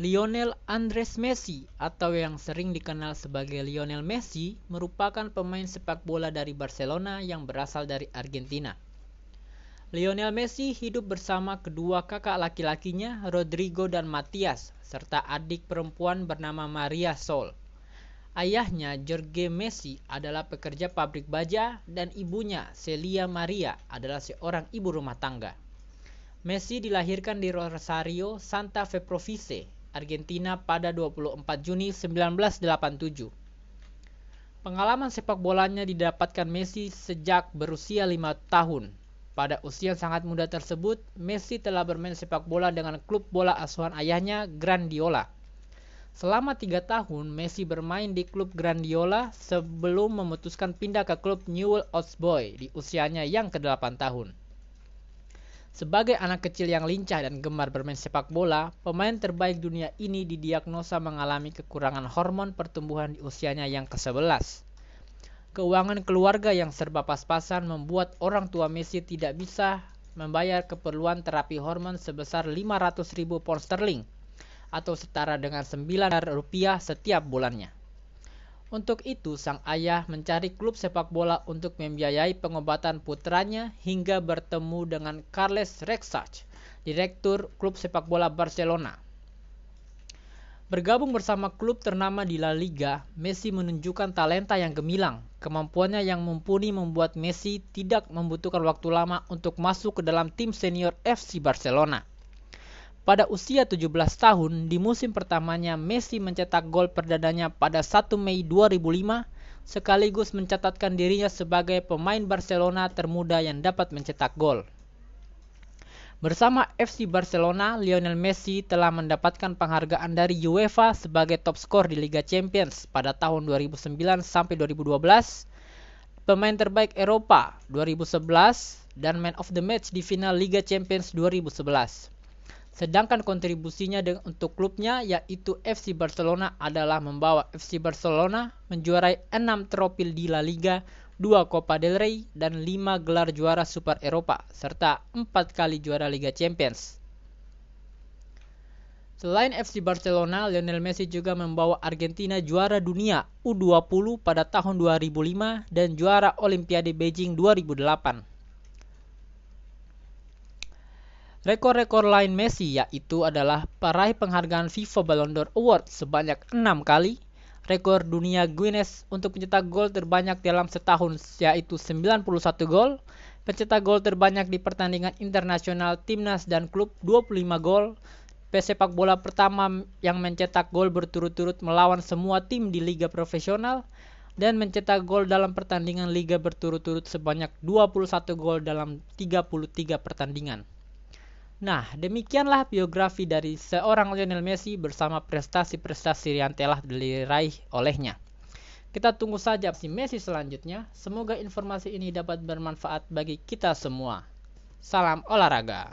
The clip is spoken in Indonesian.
Lionel Andres Messi atau yang sering dikenal sebagai Lionel Messi merupakan pemain sepak bola dari Barcelona yang berasal dari Argentina. Lionel Messi hidup bersama kedua kakak laki-lakinya Rodrigo dan Matias serta adik perempuan bernama Maria Sol. Ayahnya Jorge Messi adalah pekerja pabrik baja dan ibunya Celia Maria adalah seorang ibu rumah tangga. Messi dilahirkan di Rosario, Santa Fe Province, Argentina pada 24 Juni 1987. Pengalaman sepak bolanya didapatkan Messi sejak berusia lima tahun. Pada usia sangat muda tersebut, Messi telah bermain sepak bola dengan klub bola asuhan ayahnya Grandiola. Selama tiga tahun, Messi bermain di klub Grandiola sebelum memutuskan pindah ke klub Newell Old Boys di usianya yang ke-8 tahun. Sebagai anak kecil yang lincah dan gemar bermain sepak bola, pemain terbaik dunia ini didiagnosa mengalami kekurangan hormon pertumbuhan di usianya yang ke-11. Keuangan keluarga yang serba pas-pasan membuat orang tua Messi tidak bisa membayar keperluan terapi hormon sebesar 500 ribu pound sterling atau setara dengan 9 rupiah setiap bulannya. Untuk itu, sang ayah mencari klub sepak bola untuk membiayai pengobatan putranya hingga bertemu dengan Carles Rexach, direktur klub sepak bola Barcelona. Bergabung bersama klub ternama di La Liga, Messi menunjukkan talenta yang gemilang. Kemampuannya yang mumpuni membuat Messi tidak membutuhkan waktu lama untuk masuk ke dalam tim senior FC Barcelona. Pada usia 17 tahun, di musim pertamanya Messi mencetak gol perdananya pada 1 Mei 2005 sekaligus mencatatkan dirinya sebagai pemain Barcelona termuda yang dapat mencetak gol. Bersama FC Barcelona, Lionel Messi telah mendapatkan penghargaan dari UEFA sebagai top skor di Liga Champions pada tahun 2009 sampai 2012, pemain terbaik Eropa 2011, dan Man of the Match di final Liga Champions 2011. Sedangkan kontribusinya untuk klubnya yaitu FC Barcelona adalah membawa FC Barcelona menjuarai 6 trofi di La Liga, 2 Copa del Rey, dan 5 gelar juara Super Eropa, serta 4 kali juara Liga Champions. Selain FC Barcelona, Lionel Messi juga membawa Argentina juara dunia U20 pada tahun 2005 dan juara Olimpiade Beijing 2008. Rekor-rekor lain Messi yaitu adalah peraih penghargaan FIFA Ballon d'Or Award sebanyak 6 kali, rekor dunia Guinness untuk pencetak gol terbanyak dalam setahun yaitu 91 gol, pencetak gol terbanyak di pertandingan internasional timnas dan klub 25 gol, pesepak bola pertama yang mencetak gol berturut-turut melawan semua tim di liga profesional, dan mencetak gol dalam pertandingan liga berturut-turut sebanyak 21 gol dalam 33 pertandingan. Nah, demikianlah biografi dari seorang Lionel Messi bersama prestasi-prestasi yang telah diraih olehnya. Kita tunggu saja si Messi selanjutnya. Semoga informasi ini dapat bermanfaat bagi kita semua. Salam olahraga.